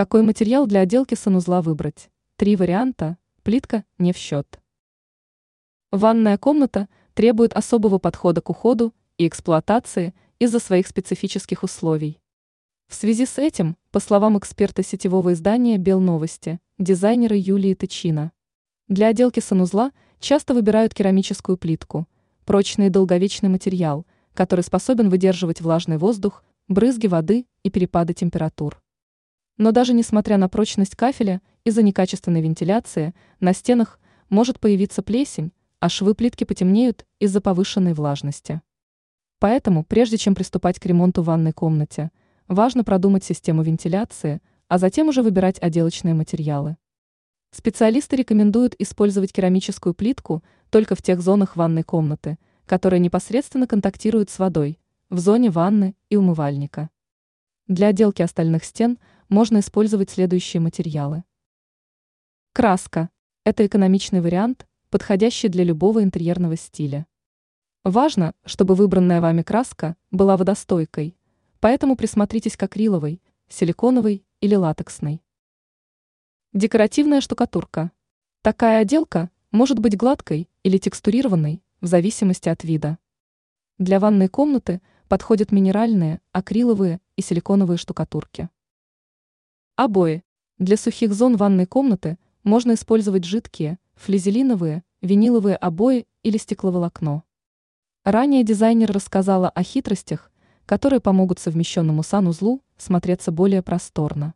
Какой материал для отделки санузла выбрать? Три варианта. Плитка не в счет. Ванная комната требует особого подхода к уходу и эксплуатации из-за своих специфических условий. В связи с этим, по словам эксперта сетевого издания «Белновости», дизайнера Юлии Тычина, для отделки санузла часто выбирают керамическую плитку, прочный и долговечный материал, который способен выдерживать влажный воздух, брызги воды и перепады температур. Но даже несмотря на прочность кафеля, из-за некачественной вентиляции на стенах может появиться плесень, а швы плитки потемнеют из-за повышенной влажности. Поэтому, прежде чем приступать к ремонту ванной комнате, важно продумать систему вентиляции, а затем уже выбирать отделочные материалы. Специалисты рекомендуют использовать керамическую плитку только в тех зонах ванной комнаты, которые непосредственно контактируют с водой, в зоне ванны и умывальника. Для отделки остальных стен можно использовать следующие материалы. Краска – это экономичный вариант, подходящий для любого интерьерного стиля. Важно, чтобы выбранная вами краска была водостойкой, поэтому присмотритесь к акриловой, силиконовой или латексной. Декоративная штукатурка. Такая отделка может быть гладкой или текстурированной, в зависимости от вида. Для ванной комнаты подходят минеральные, акриловые и силиконовые штукатурки. Обои. Для сухих зон ванной комнаты можно использовать жидкие, флизелиновые, виниловые обои или стекловолокно. Ранее дизайнер рассказала о хитростях, которые помогут совмещенному санузлу смотреться более просторно.